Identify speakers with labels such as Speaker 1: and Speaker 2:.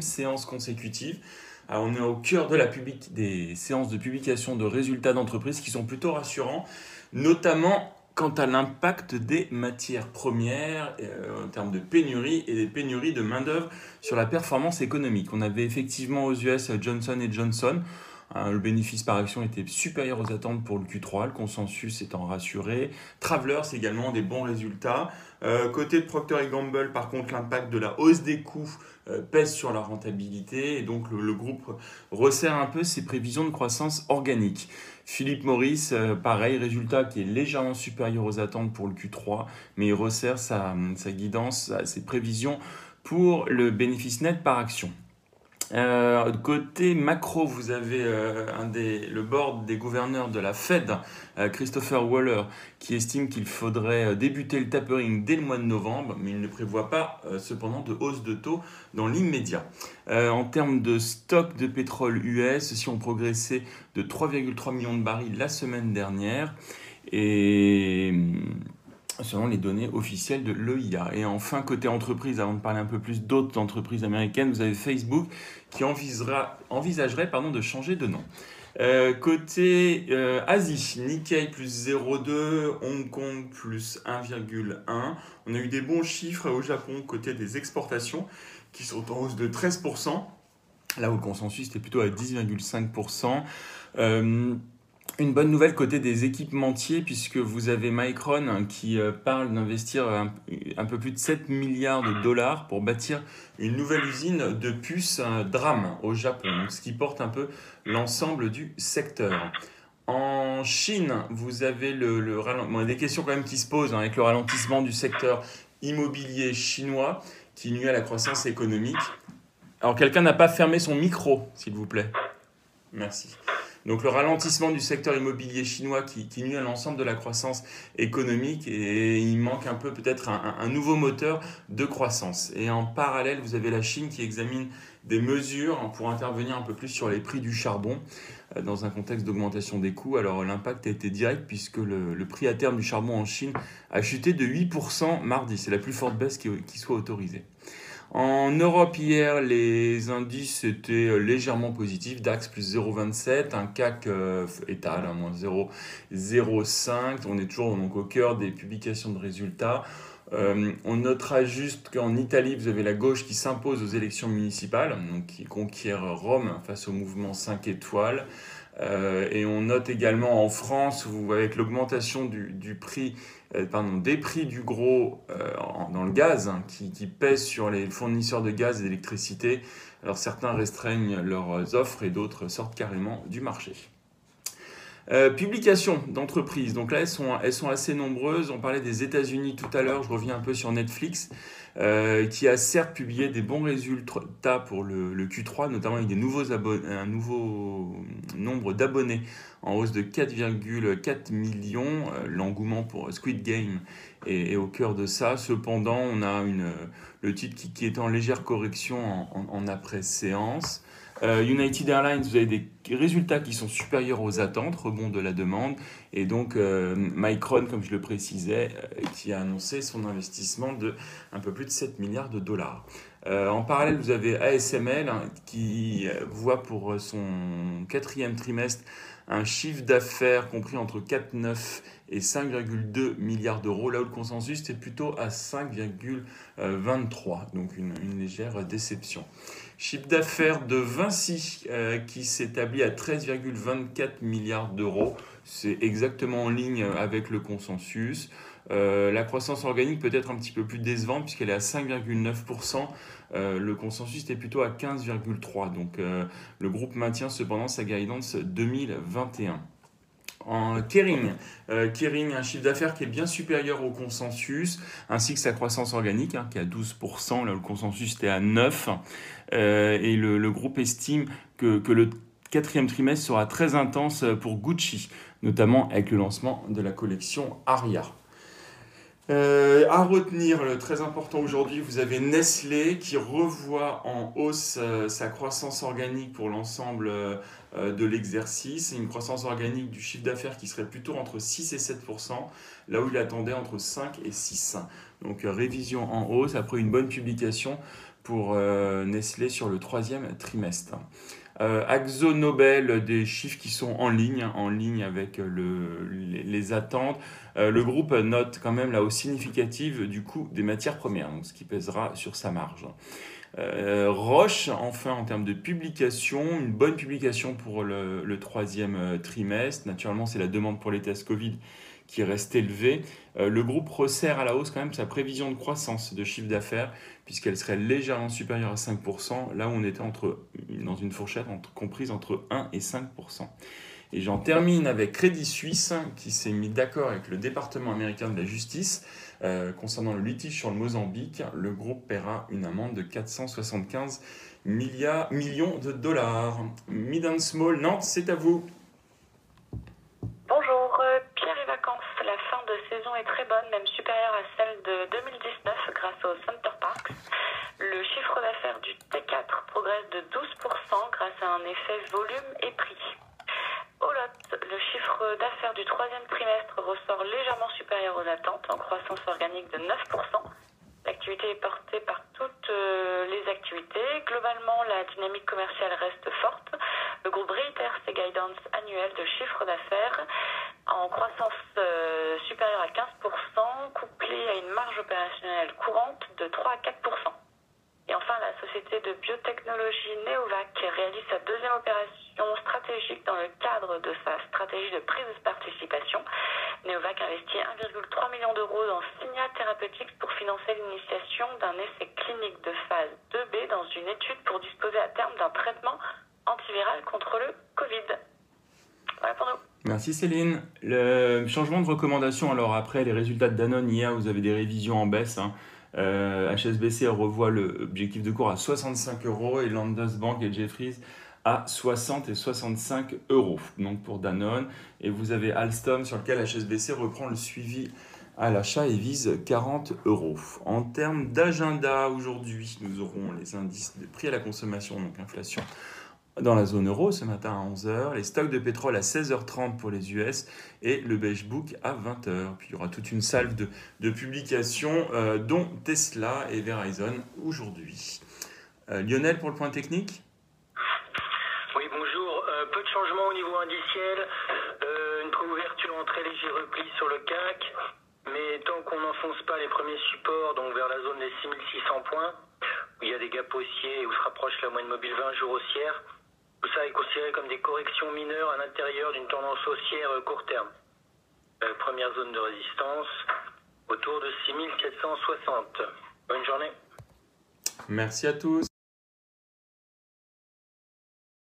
Speaker 1: séance consécutive. on est au cœur de la des séances de publication de résultats d'entreprise qui sont plutôt rassurants, notamment quant à l'impact des matières premières euh, en termes de pénurie et des pénuries de main-d'œuvre sur la performance économique. On avait effectivement aux US Johnson Johnson. Hein, le bénéfice par action était supérieur aux attentes pour le Q3, le consensus étant rassuré. Travelers également des bons résultats. Euh, côté de Procter Gamble, par contre, l'impact de la hausse des coûts euh, pèse sur la rentabilité et donc le, groupe resserre un peu ses prévisions de croissance organique. Philippe Maurice, euh, pareil, résultat qui est légèrement supérieur aux attentes pour le Q3, mais il resserre sa, sa guidance, ses prévisions pour le bénéfice net par action. Euh, côté macro, vous avez euh, le board des gouverneurs de la Fed, euh, Christopher Waller, qui estime qu'il faudrait euh, débuter le tapering dès le mois de novembre, mais il ne prévoit pas cependant de hausse de taux dans l'immédiat. en termes de stock de pétrole US, si on progressait de 3,3 millions de barils la semaine dernière, et selon les données officielles de l'EIA. Et enfin, côté entreprise, avant de parler un peu plus d'autres entreprises américaines, vous avez Facebook qui envisagerait pardon, de changer de nom. Euh, côté euh, Asie, Nikkei plus 0,2, Hong Kong plus 1,1. On a eu des bons chiffres au Japon côté des exportations qui sont en hausse de 13%, là où le consensus était plutôt à 10,5%. Une bonne nouvelle côté des équipementiers, puisque vous avez Micron qui euh, parle d'investir un, peu plus de 7 milliards de dollars pour bâtir une nouvelle usine de puces DRAM au Japon, ce qui porte un peu l'ensemble du secteur. En Chine, vous avez le, des questions quand même qui se posent hein, avec le ralentissement du secteur immobilier chinois qui nuit à la croissance économique. Alors quelqu'un n'a pas fermé son micro, s'il vous plaît. Merci. Donc le ralentissement du secteur immobilier chinois qui, nuit à l'ensemble de la croissance économique et il manque un peu peut-être un, nouveau moteur de croissance. Et en parallèle, vous avez la Chine qui examine des mesures pour intervenir un peu plus sur les prix du charbon euh, dans un contexte d'augmentation des coûts. Alors l'impact a été direct puisque le, prix à terme du charbon en Chine a chuté de 8% mardi. C'est la plus forte baisse qui soit autorisée. En Europe hier, les indices étaient légèrement positifs. DAX plus 0,27, un CAC euh, étal, moins 0,05. On est toujours au cœur des publications de résultats. Euh, on notera juste qu'en Italie, vous avez la gauche qui s'impose aux élections municipales, qui conquiert Rome face au mouvement 5 étoiles. Euh, et on note également en France, avec l'augmentation euh, des prix du gros dans le gaz, hein, qui, qui, pèse sur les fournisseurs de gaz et d'électricité, alors certains restreignent leurs offres et d'autres sortent carrément du marché. Publications d'entreprises, donc là elles sont, assez nombreuses. On parlait des États-Unis tout à l'heure, je reviens un peu sur Netflix. Euh, qui a certes publié des bons résultats pour le, Q3, notamment avec des nouveaux un nouveau nombre d'abonnés en hausse de 4,4 millions. Euh, l'engouement pour Squid Game est, au cœur de ça. Cependant, on a le titre qui, est en légère correction en après-séance. Euh, United Airlines, vous avez des résultats qui sont supérieurs aux attentes, rebond de la demande. Et donc, euh, Micron, comme je le précisais, euh, qui a annoncé son investissement de un peu plus de 7 milliards de dollars. en parallèle, vous avez ASML hein, qui voit pour son quatrième trimestre un chiffre d'affaires compris entre 4,9 et 5,2 milliards d'euros, là où le consensus était plutôt à 5,23, donc une, légère déception. Chiffre d'affaires de Vinci euh, qui s'établit à 13,24 milliards d'euros, c'est exactement en ligne avec le consensus. Euh, la croissance organique peut être un petit peu plus décevante puisqu'elle est à 5,9%. Euh, le consensus était plutôt à 15,3%. Donc le groupe maintient cependant sa guidance 2021 en Kering. Euh, Kering, un chiffre d'affaires qui est bien supérieur au consensus, ainsi que sa croissance organique, hein, qui est à 12%, là le consensus était à 9%, euh, et le, groupe estime que, que, le quatrième trimestre sera très intense pour Gucci, notamment avec le lancement de la collection Aria. Euh, à retenir, le très important aujourd'hui, vous avez Nestlé qui revoit en hausse euh, sa croissance organique pour l'ensemble euh, de l'exercice. Une croissance organique du chiffre d'affaires qui serait plutôt entre 6 et 7 là où il attendait entre 5 et 6 Donc révision en hausse après une bonne publication pour Nestlé sur le troisième trimestre. Euh, Axo Nobel, des chiffres qui sont en ligne, en ligne avec le, les, attentes. Euh, le groupe note quand même la hausse significative du coût des matières premières, donc ce qui pèsera sur sa marge. Euh, Roche, enfin en termes de publication, une bonne publication pour le, le troisième trimestre. Naturellement, c'est la demande pour les tests Covid qui reste élevé. Euh, le groupe resserre à la hausse quand même sa prévision de croissance de chiffre d'affaires, puisqu'elle serait légèrement supérieure à 5%, là où on était entre, dans une fourchette comprise entre 1 et 5%. Et j'en termine avec Crédit Suisse, qui s'est mis d'accord avec le département américain de la justice euh, concernant le litige sur le Mozambique. Le groupe paiera une amende de 475 millions de dollars. Mid and Small, Nantes, c'est à vous.
Speaker 2: Un effet volume et prix. Au lot, le chiffre d'affaires du troisième trimestre ressort légèrement supérieur aux attentes, en croissance organique de 9%. L'activité est portée par toutes euh, les activités. Globalement, la dynamique commerciale reste forte. Le groupe réitère ses guidance annuelles de chiffre d'affaires en croissance euh, supérieure à 15%, couplée à une marge opérationnelle courante de 3 à 4%. Et enfin, la société de biotechnologie Neovac réalise sa deuxième opération stratégique dans le cadre de sa stratégie de prise de participation. Neovac investit 1,3 million d'euros dans Signal Thérapeutique pour financer l'initiation d'un essai clinique de phase 2B dans une étude pour disposer à terme d'un traitement antiviral contre le Covid. Voilà pour nous.
Speaker 1: Merci Céline. Le changement de recommandation, alors après les résultats de Danone hier, vous avez des révisions en baisse. Hein. Euh, revoit l'objectif de cours à 65 euros et Landesbank et Jeffries à 60 et 65 euros. Donc pour Danone. Et vous avez Alstom sur lequel HSBC reprend le suivi à l'achat et vise 40 euros. En termes d'agenda, aujourd'hui, nous aurons les indices de prix à la consommation, donc inflation dans la zone euro ce matin à 11h, les stocks de pétrole à 16h30 pour les US et le beige book à 20h. Puis il y aura toute une salve de, publications, euh, dont Tesla et Verizon aujourd'hui. Euh, Lionel pour le point technique?
Speaker 3: Oui, bonjour. Euh, peu de changements au niveau indiciel, une ouverture en très léger repli sur le CAC, mais tant qu'on n'enfonce pas les premiers supports, donc vers la zone des 6600 points, où il y a des gaps haussiers où se rapproche la moyenne mobile 20 jours haussière, comme des corrections mineures à l'intérieur d'une tendance haussière court terme. Euh, première zone de résistance autour de 6460. Bonne journée.
Speaker 1: Merci à tous.